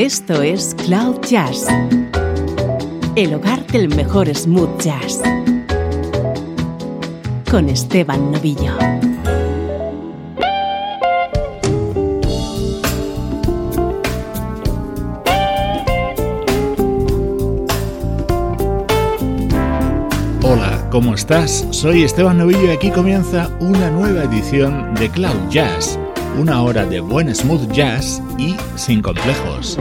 Esto es Cloud Jazz, el hogar del mejor smooth jazz, con Esteban Novillo. Hola, ¿cómo estás? Soy Esteban Novillo y aquí comienza una nueva edición de Cloud Jazz una hora de buen smooth jazz y sin complejos.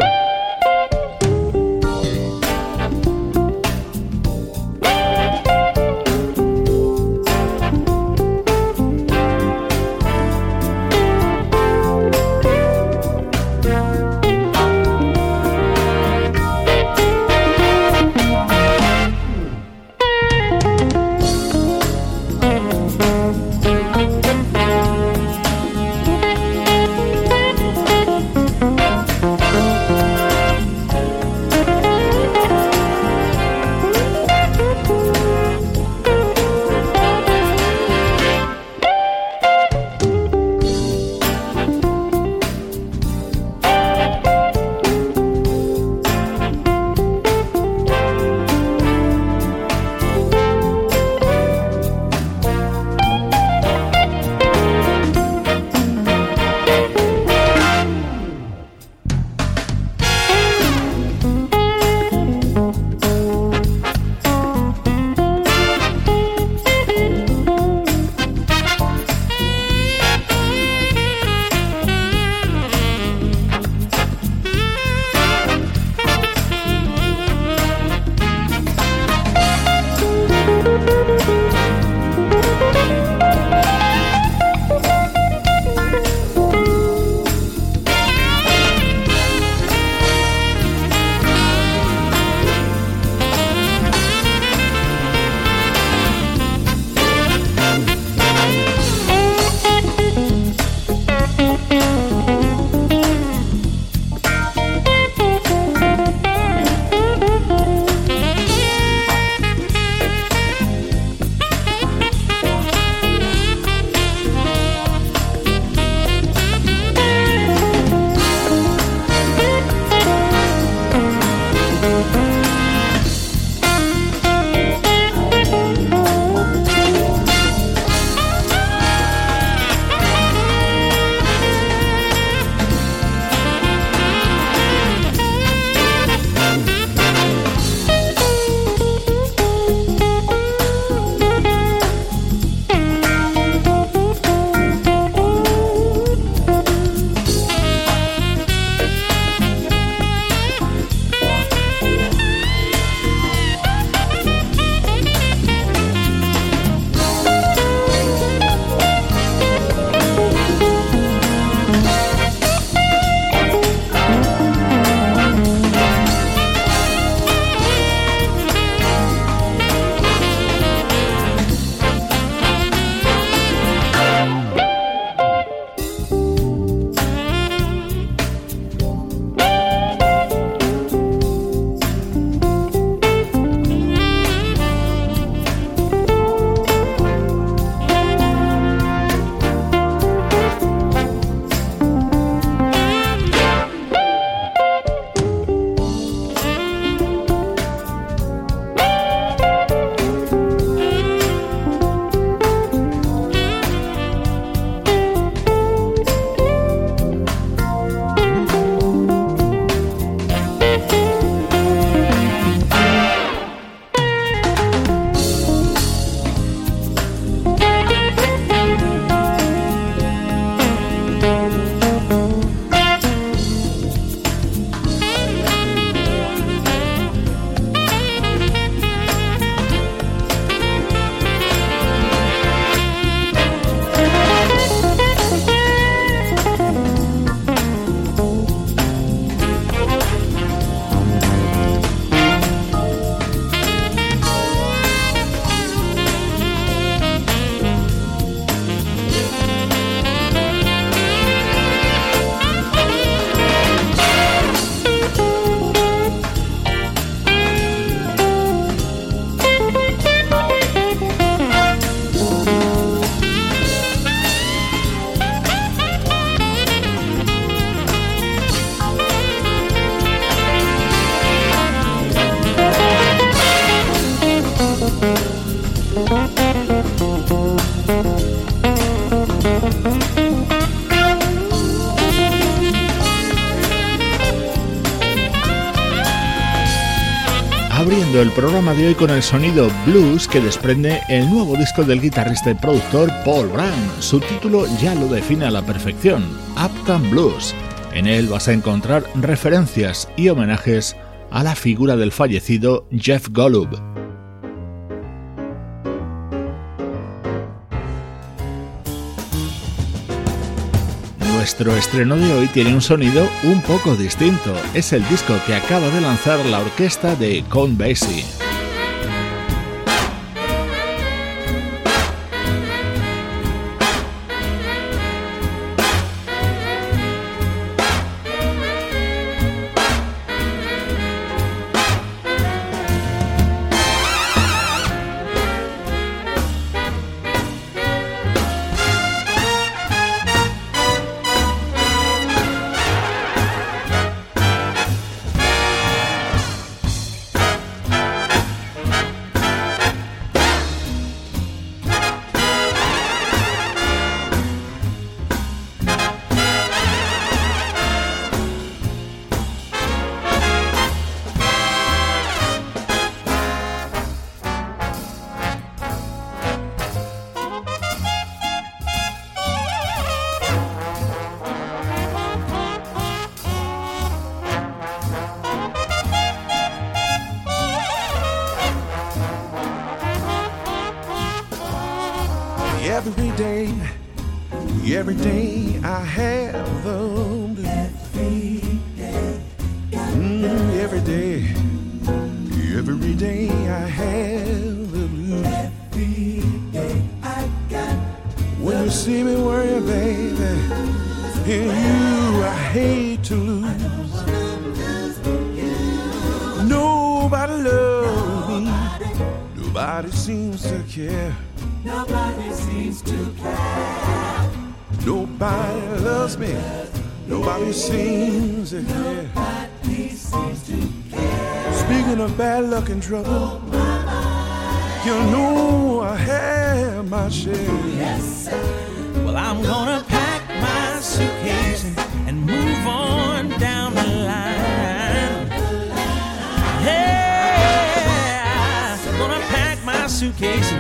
De hoy con el sonido blues que desprende el nuevo disco del guitarrista y productor Paul Brown. Su título ya lo define a la perfección, Uptown Blues. En él vas a encontrar referencias y homenajes a la figura del fallecido Jeff Golub. Nuestro estreno de hoy tiene un sonido un poco distinto. Es el disco que acaba de lanzar la orquesta de Count Basie. Trouble. You know I have my share. Yes, sir. Well, I'm gonna pack my suitcase and move on down the line. Yeah, I'm gonna pack my suitcase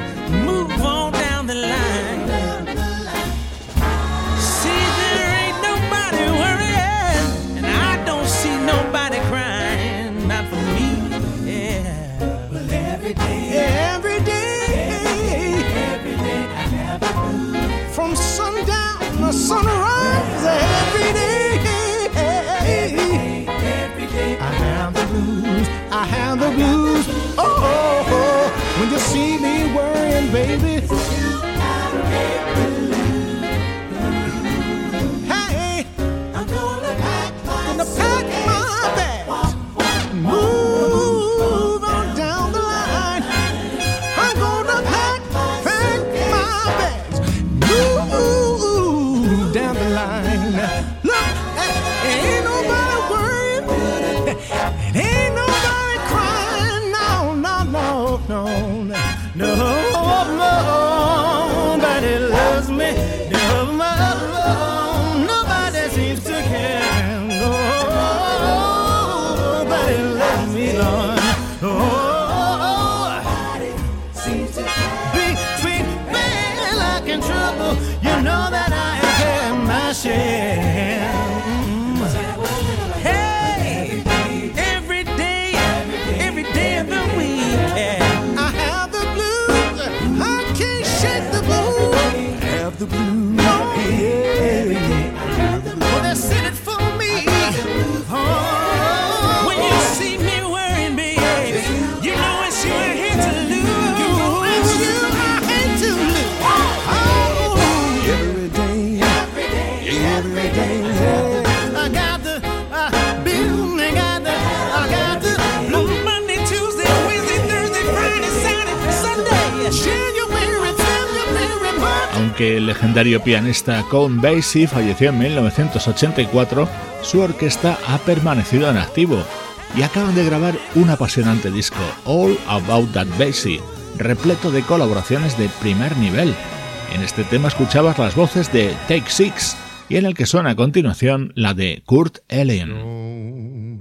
legendario pianista Count Basie falleció en 1984, su orquesta ha permanecido en activo y acaban de grabar un apasionante disco, All About That Basie, repleto de colaboraciones de primer nivel. En este tema escuchabas las voces de Take Six y en el que suena a continuación la de Kurt Elling.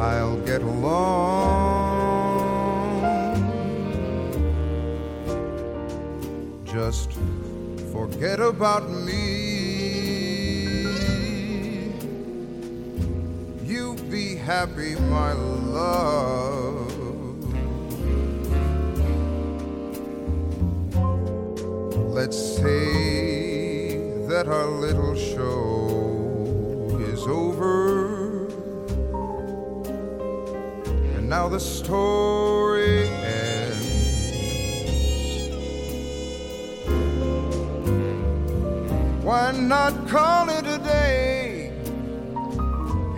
I'll get along. Just forget about me. You be happy, my love. Let's say that our little show is over. Now the story ends. Why not call it a day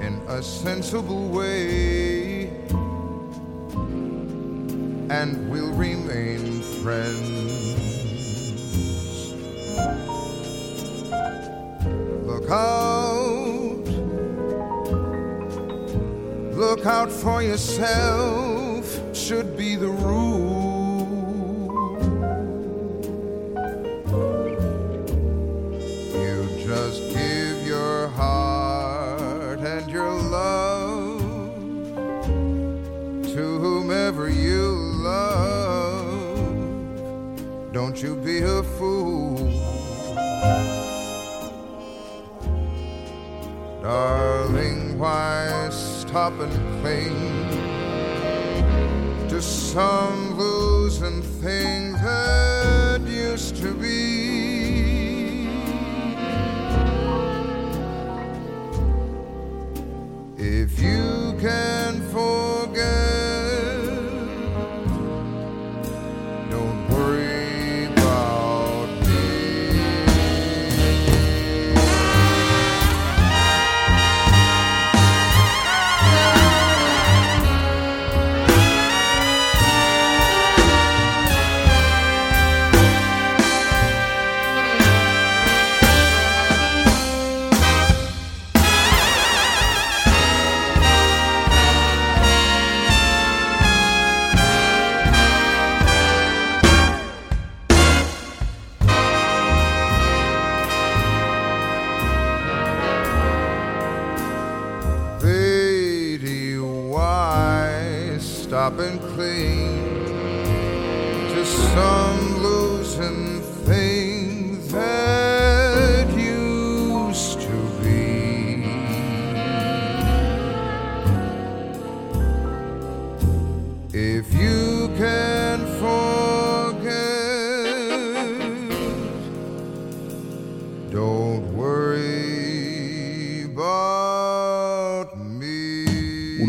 in a sensible way? And we'll remain friends. Look look out for yourself, should be the rule. You just give your heart and your love to whomever you love. Don't you be a fool. Stop and to some losing thing that used to be? If you can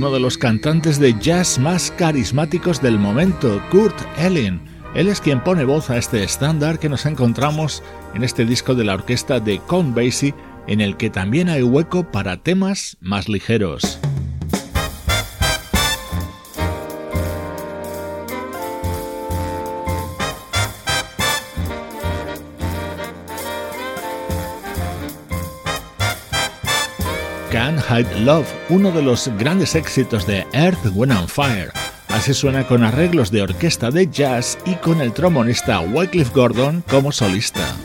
Uno de los cantantes de jazz más carismáticos del momento, Kurt Elling. Él es quien pone voz a este estándar que nos encontramos en este disco de la orquesta de Count Basie, en el que también hay hueco para temas más ligeros. Hide Love, uno de los grandes éxitos de Earth, Wind and Fire. Así suena con arreglos de orquesta de jazz y con el trombonista Wycliffe Gordon como solista.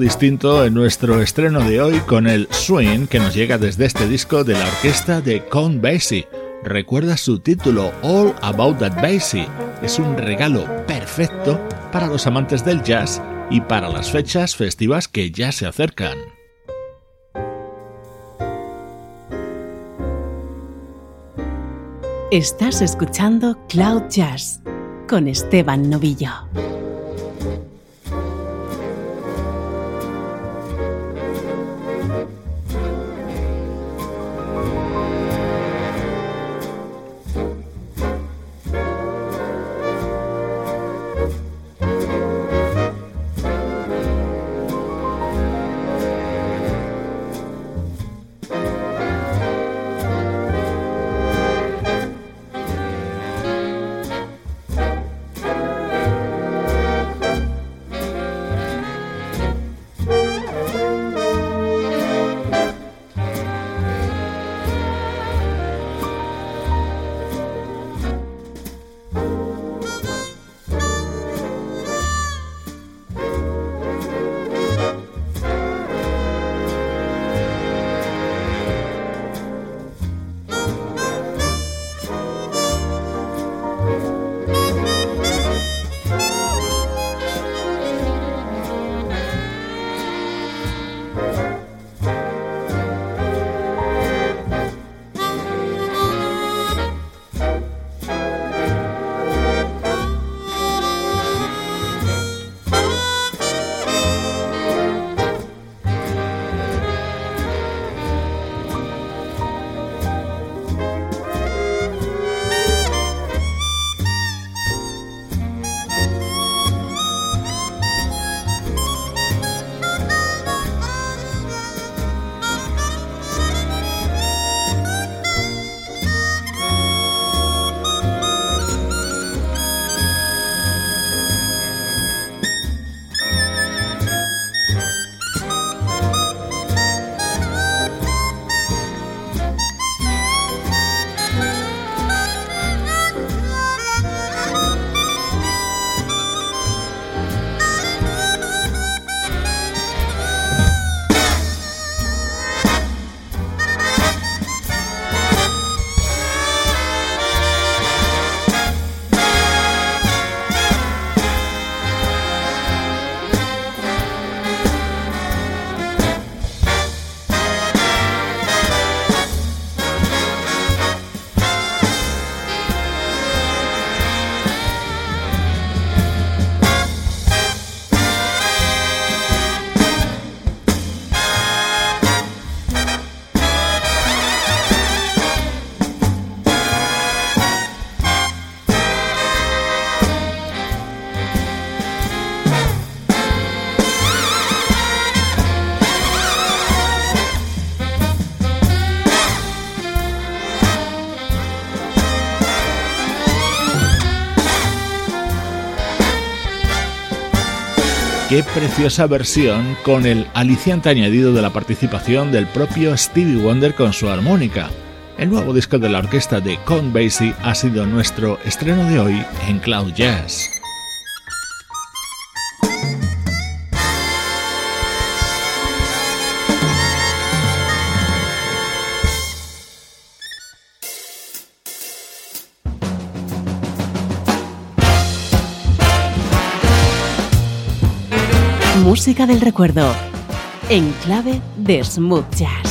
Distinto en nuestro estreno de hoy con el swing que nos llega desde este disco de la orquesta de Count Basie. Recuerda su título All About That Basie. Es un regalo perfecto para los amantes del jazz y para las fechas festivas que ya se acercan. Estás escuchando Cloud Jazz con Esteban Novillo. Qué preciosa versión con el aliciante añadido de la participación del propio Stevie Wonder con su armónica. El nuevo disco de la orquesta de Count Basie ha sido nuestro estreno de hoy en Cloud Jazz. Música del recuerdo, en clave de smooth jazz.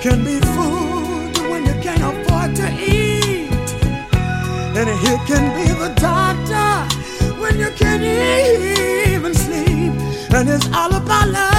Can be food when you can't afford to eat. And it can be the doctor when you can't even sleep. And it's all about love.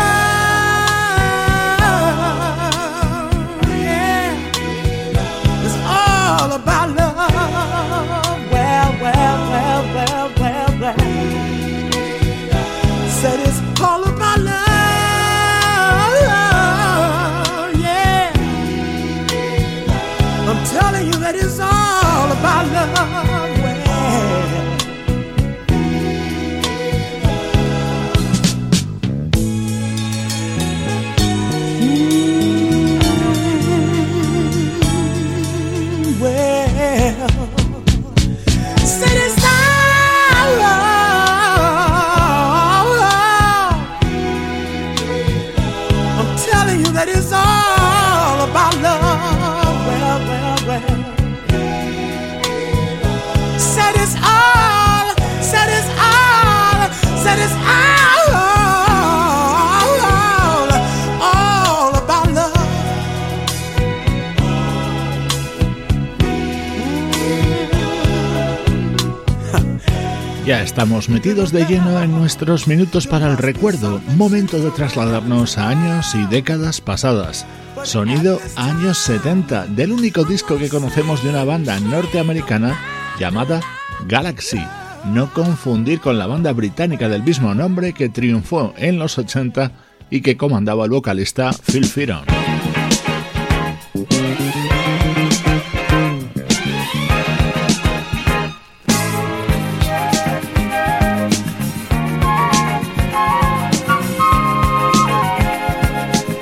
Estamos metidos de lleno en nuestros minutos para el recuerdo, momento de trasladarnos a años y décadas pasadas. Sonido años 70, del único disco que conocemos de una banda norteamericana llamada Galaxy. No confundir con la banda británica del mismo nombre que triunfó en los 80 y que comandaba el vocalista Phil Fearon.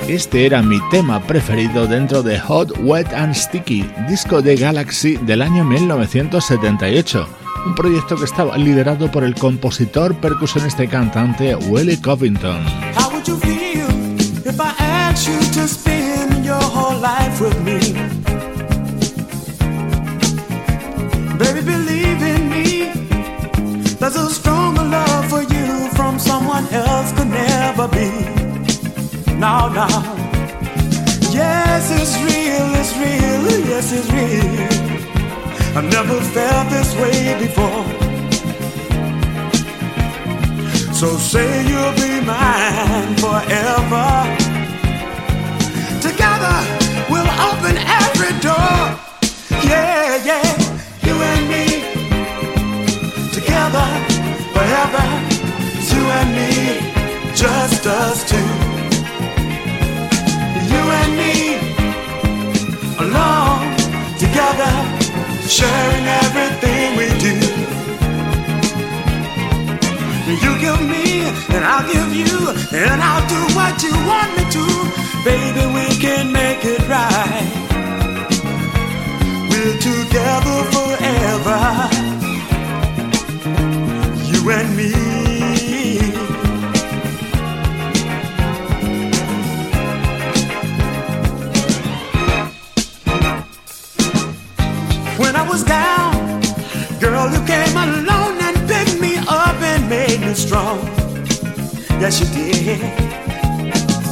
Este era mi tema preferido dentro de Hot, Wet and Sticky, disco de Galaxy del año 1978, un proyecto que estaba liderado por el compositor, percusionista y cantante Willie Covington. Baby, believe in me. There's a stronger love for you from someone else could never be. Now, now. Yes, it's real, it's real, yes, it's real. I never felt this way before. So say you'll be mine forever. Together we'll open every door. Yeah, yeah, you and me. Together forever, you and me, just us two me along together, sharing everything we do. You give me, and I'll give you, and I'll do what you want me to. Baby, we can make it right. We're together forever, you and me. Girl, you came along and picked me up and made me strong. Yes, you did.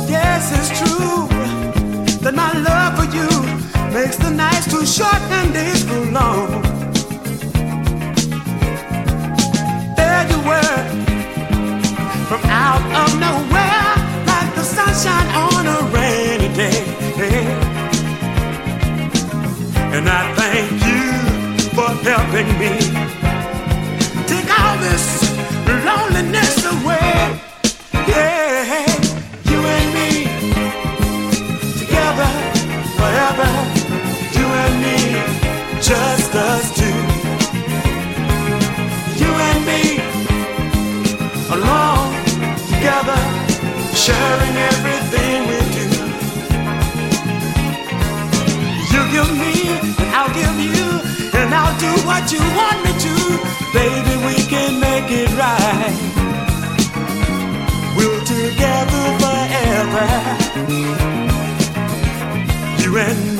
Yes, it's true that my love for you makes the nights too short and days too stopping me. What you want me to. Baby, we can make it right. We're together forever. You and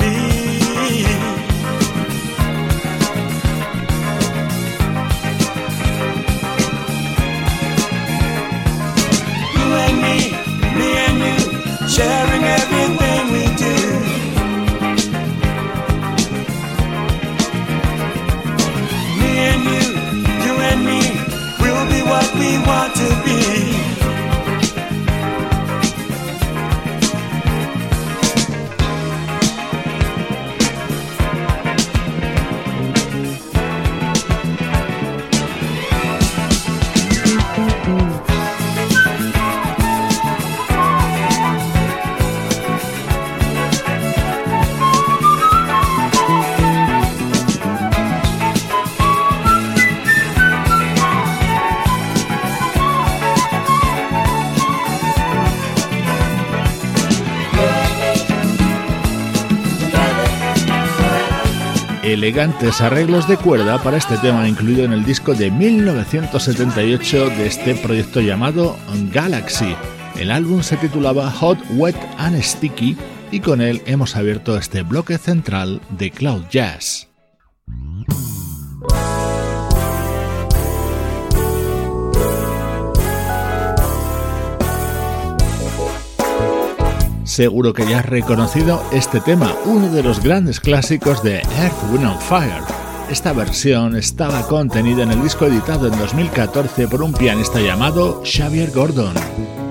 elegantes arreglos de cuerda para este tema incluido en el disco de 1978 de este proyecto llamado Galaxy. El álbum se titulaba Hot, Wet and Sticky y con él hemos abierto este bloque central de Cloud Jazz. Seguro que ya has reconocido este tema, uno de los grandes clásicos de Earth, Wind and Fire. Esta versión estaba contenida en el disco editado en 2014 por un pianista llamado Xavier Gordon.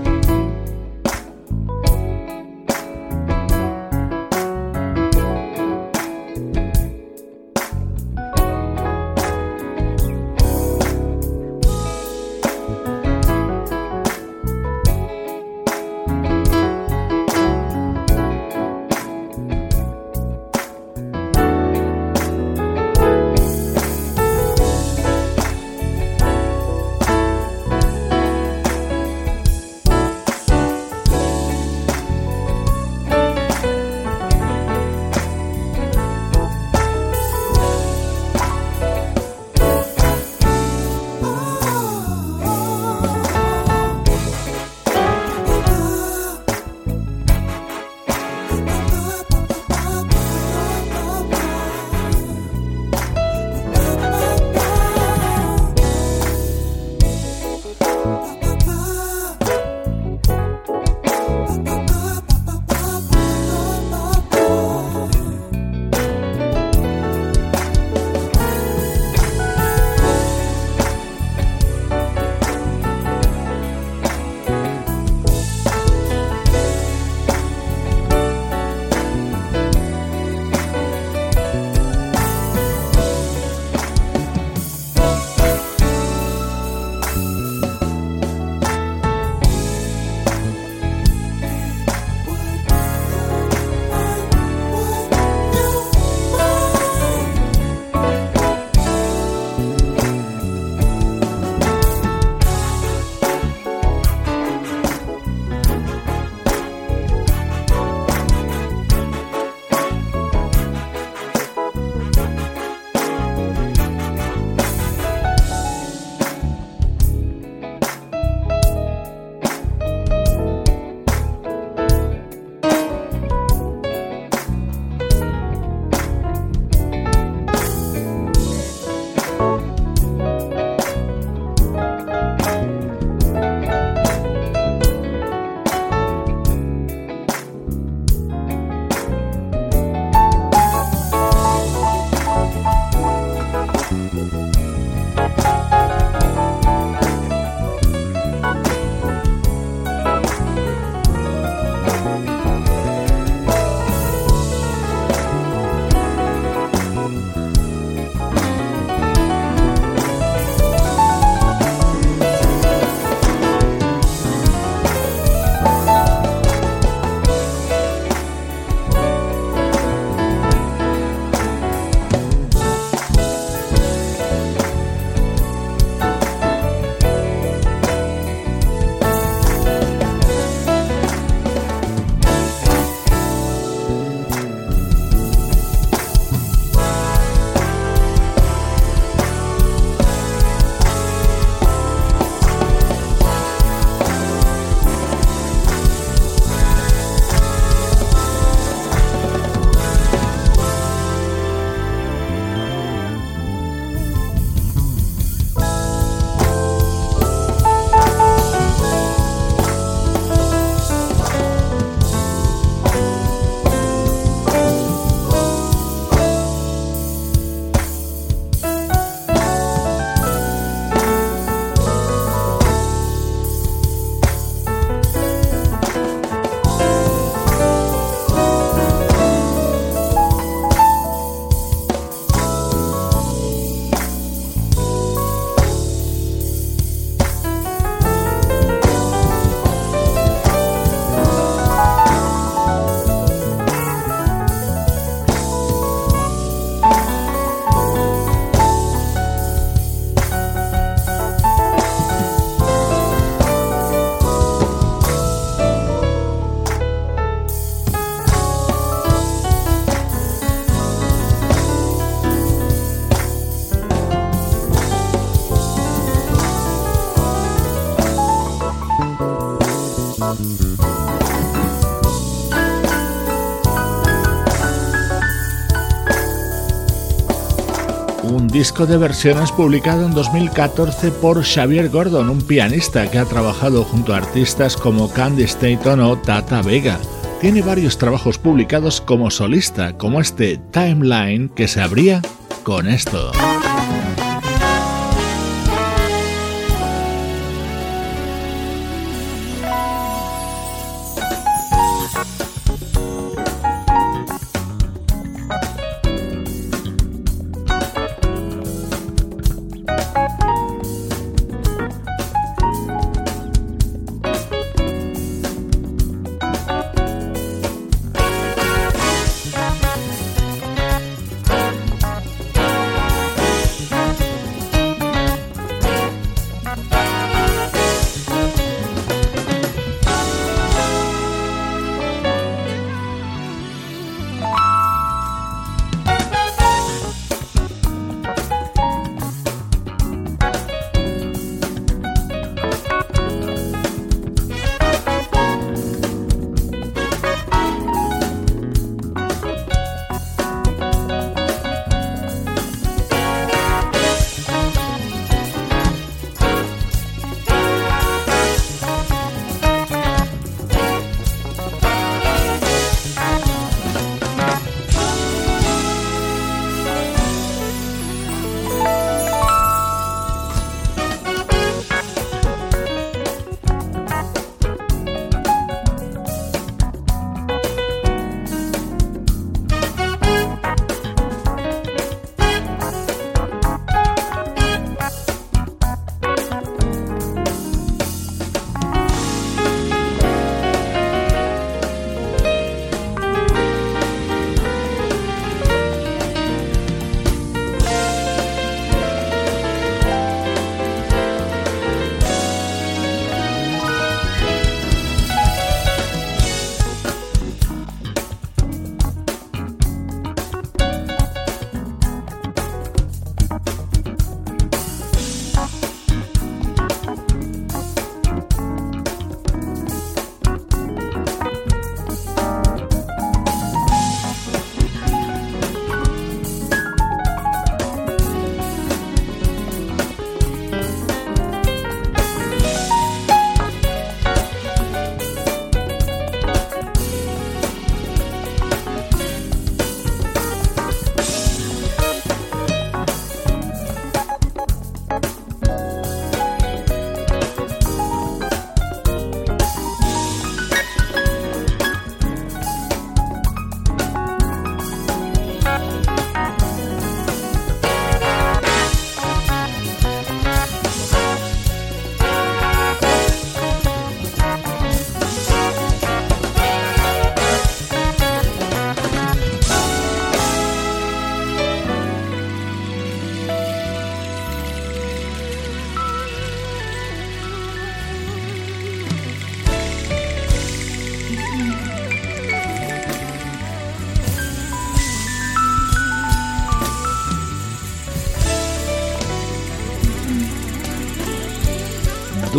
Disco de versiones publicado en 2014 por Xavier Gordon, un pianista que ha trabajado junto a artistas como Candy Staton o Tata Vega. Tiene varios trabajos publicados como solista, como este Timeline que se abría con esto.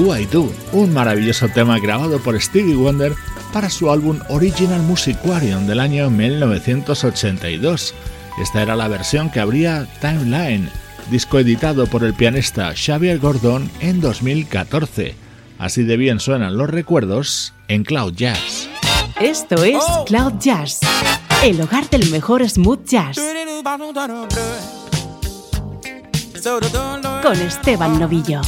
Do I Do, un maravilloso tema grabado por Stevie Wonder para su álbum Original Musicarium del año 1982. Esta era la versión que abría Timeline, disco editado por el pianista Xavier Gordon en 2014. Así de bien suenan los recuerdos en Cloud Jazz. Esto es Cloud Jazz, el hogar del mejor smooth jazz. Con Esteban Novillo.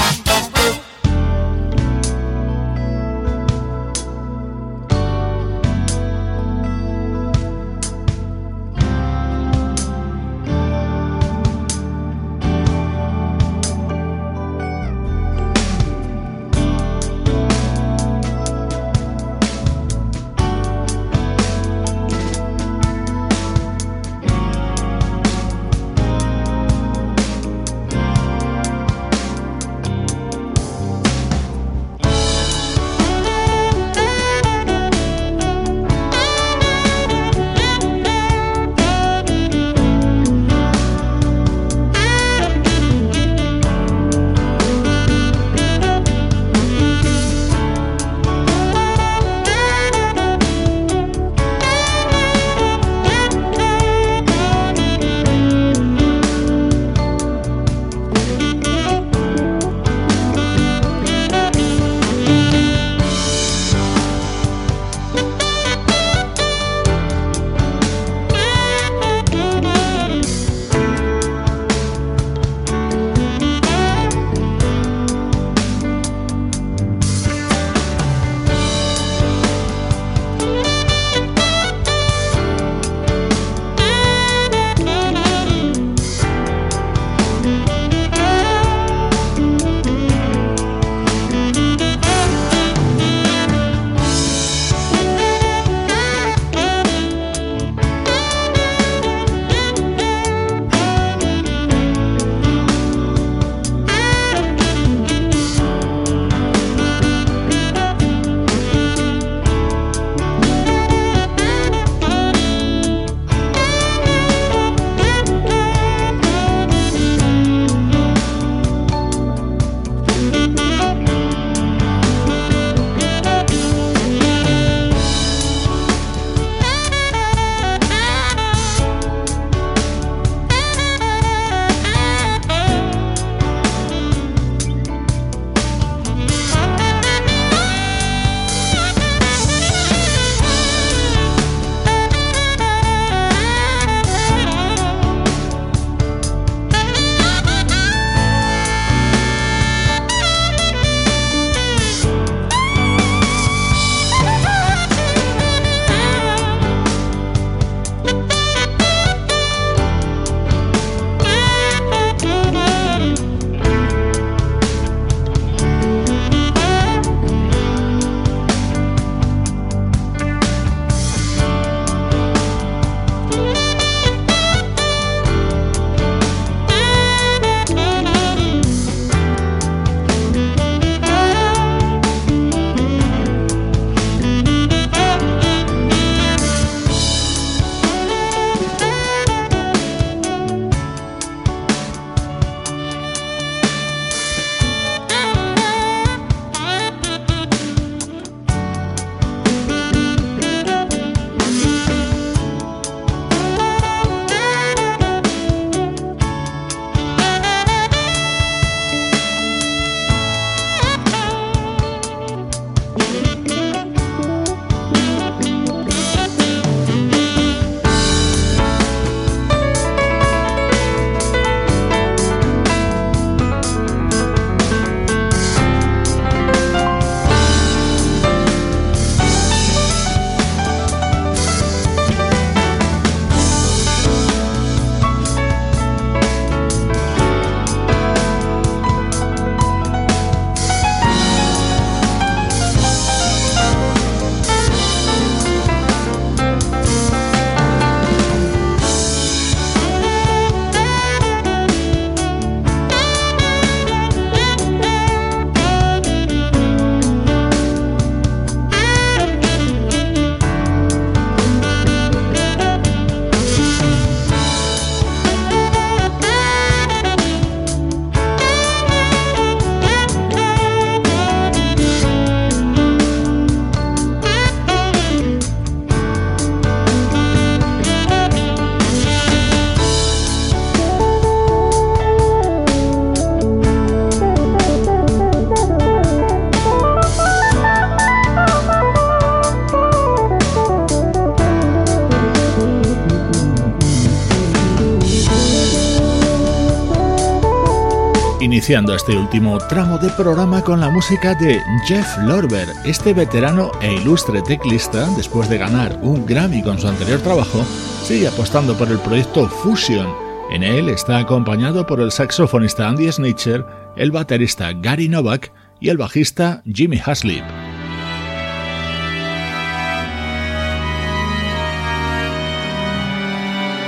Iniciando este último tramo de programa con la música de Jeff Lorber. Este veterano e ilustre teclista, después de ganar un Grammy con su anterior trabajo, sigue apostando por el proyecto Fusion. En él está acompañado por el saxofonista Andy Snitcher, el baterista Gary Novak y el bajista Jimmy Haslip.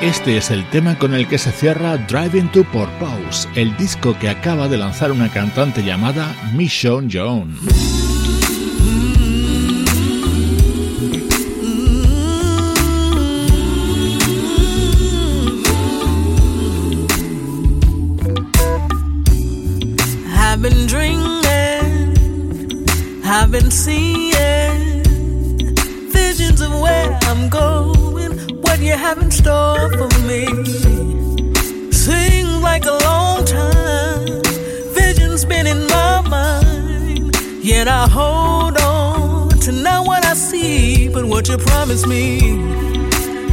Este es el tema con el que se cierra Driving to Purpose, el disco que acaba de lanzar una cantante llamada Mission Jones. I've visions of where I'm going. You have in store for me. Seems like a long time, vision's been in my mind. Yet I hold on to not what I see, but what you promised me.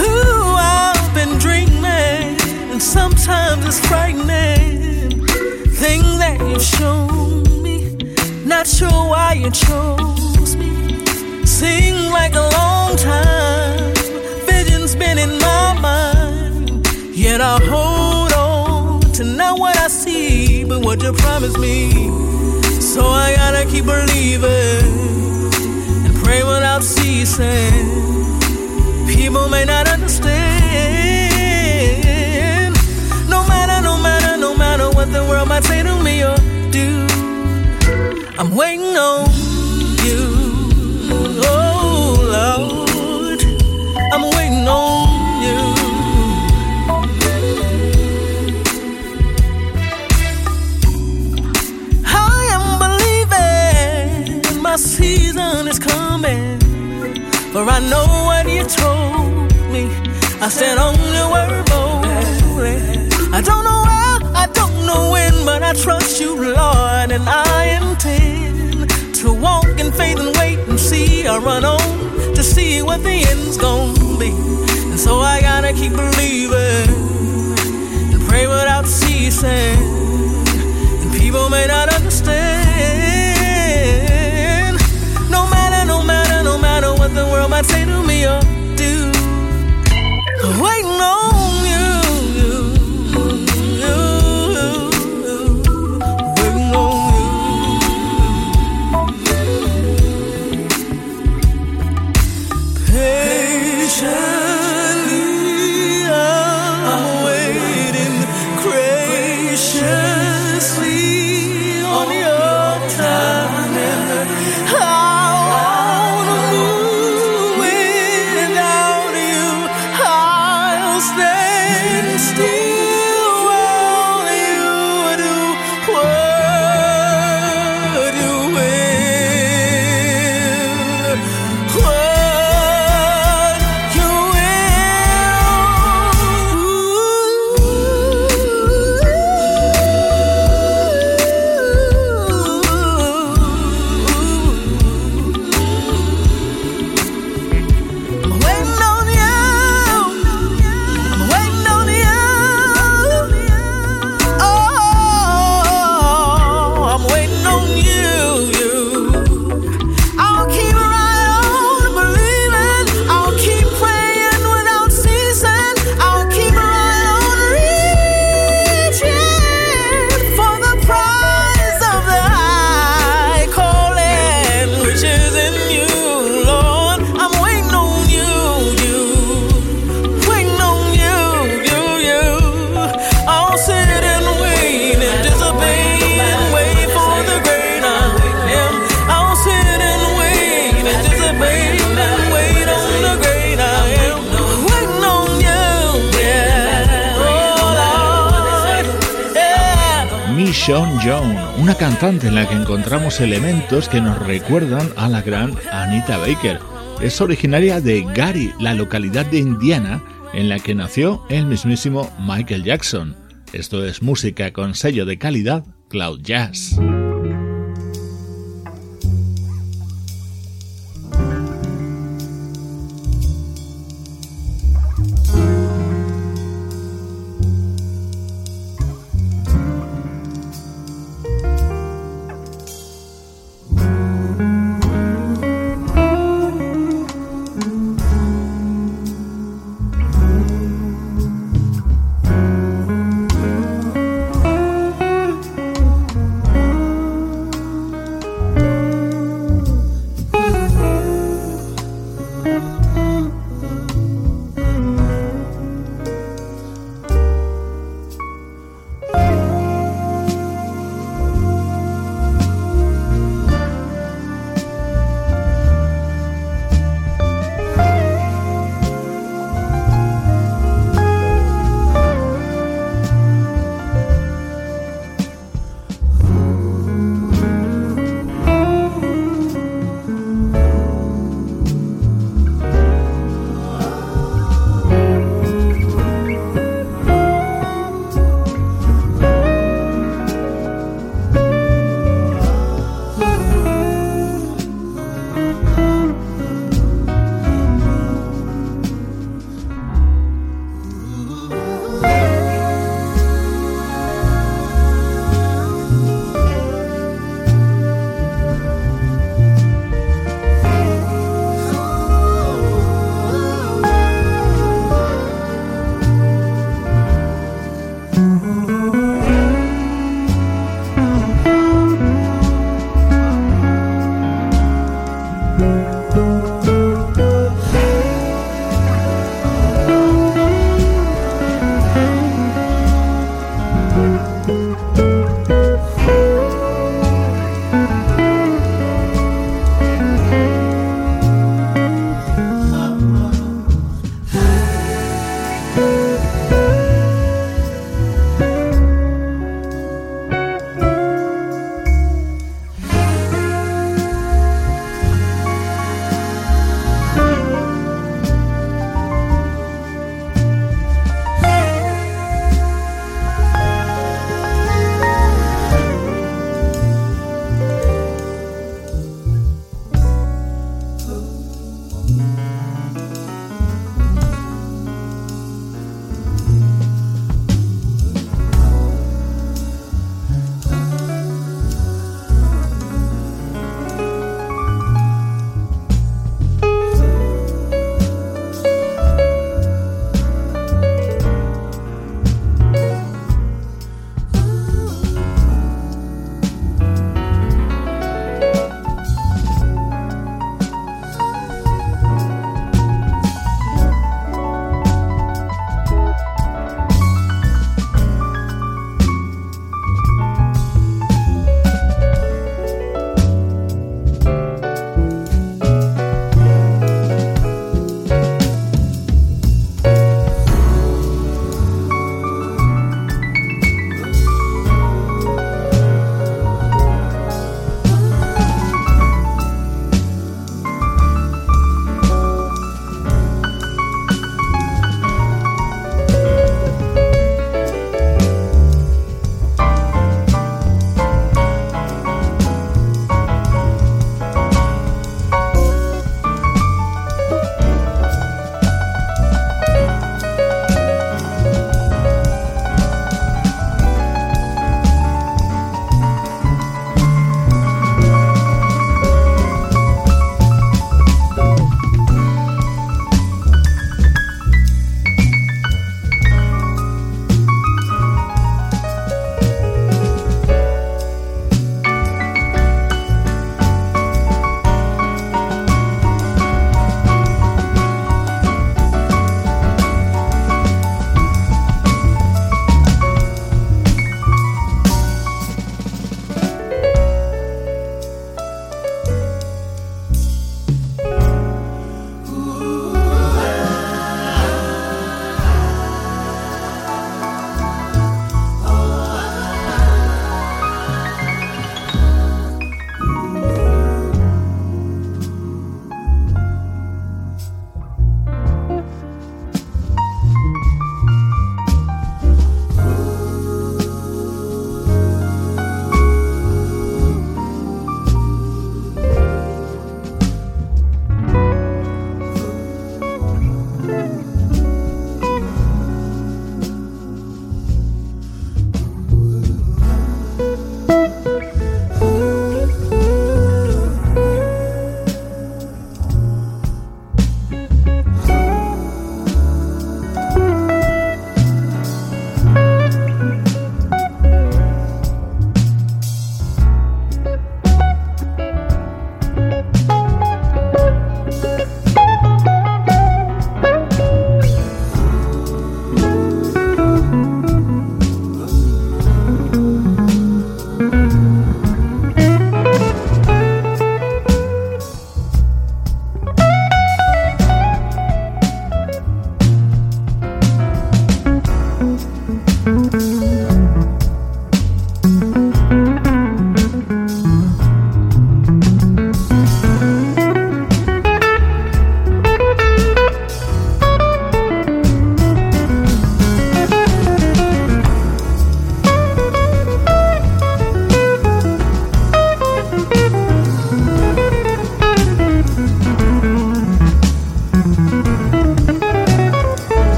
Ooh, I've been dreaming, and sometimes it's frightening. Things that you've shown me, not sure why you chose me. Seems like a long time I hold on to not what I see, but what you promised me. So I gotta keep believing and pray without ceasing. People may not understand. No matter, no matter, no matter what the world might say to me or do, I'm waiting on coming, for I know what you told me. I stand only word, boy. I don't know where, I don't know when, but I trust you, Lord, and I intend to walk in faith and wait and see. I run on to see what the end's gonna be. And so I gotta keep believing and pray without ceasing. And people may not understand. The world might say to me oh, or do. Waiting on elementos que nos recuerdan a la gran Anita Baker. Es originaria de Gary, la localidad de Indiana en la que nació el mismísimo Michael Jackson. Esto es música con sello de calidad Cloud Jazz.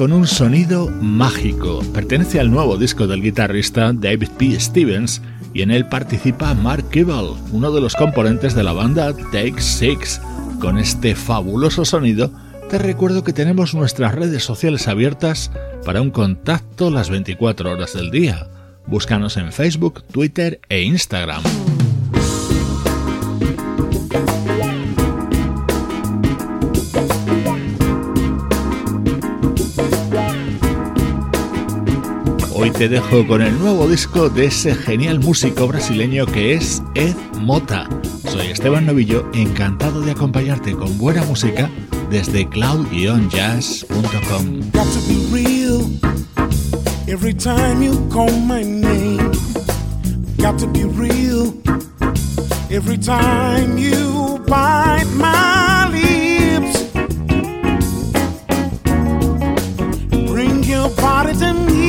Con un sonido mágico. Pertenece al nuevo disco del guitarrista David P. Stevens y en él participa Mark Kibble, uno de los componentes de la banda Take Six. Con este fabuloso sonido, te recuerdo que tenemos nuestras redes sociales abiertas para un contacto las 24 horas del día. Búscanos en Facebook, Twitter e Instagram. Hoy te dejo con el nuevo disco de ese genial músico brasileño que es Ed Mota. Soy Esteban Novillo, encantado de acompañarte con buena música desde cloud-jazz.com. Got to be real. Every time you my lips, bring your to me.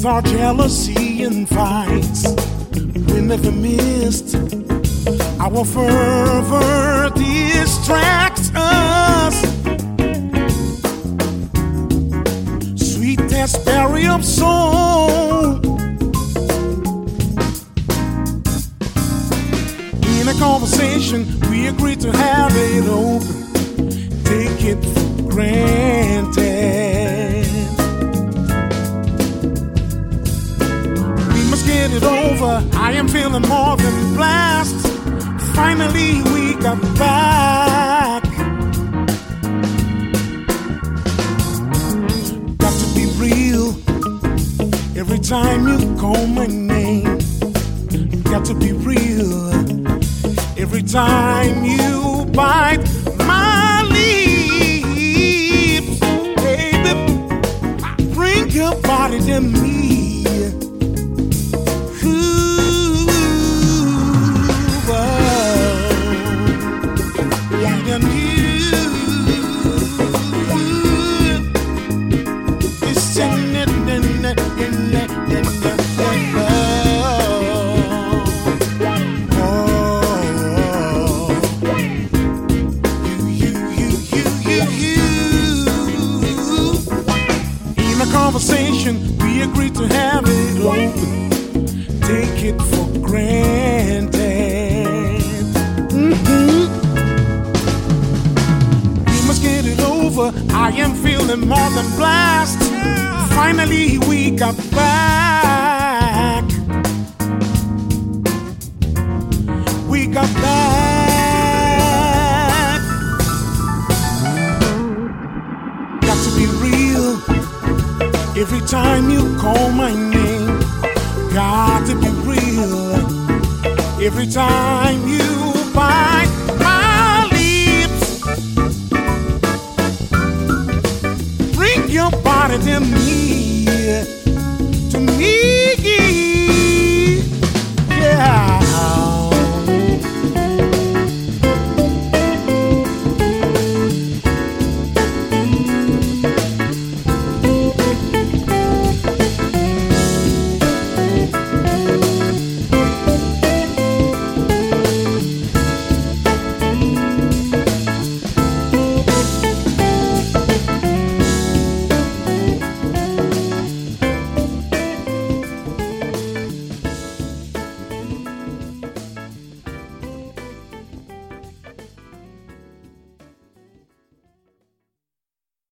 With our jealousy and fights. We never missed our fervor distracts us. Sweet berry of soul. In a conversation, we agreed to have it open. Take it for granted. It over. I am feeling more than blessed finally we got back. Got to be real every time you call my name. Got to be real every time you bite my lips, baby. Bring your body to me.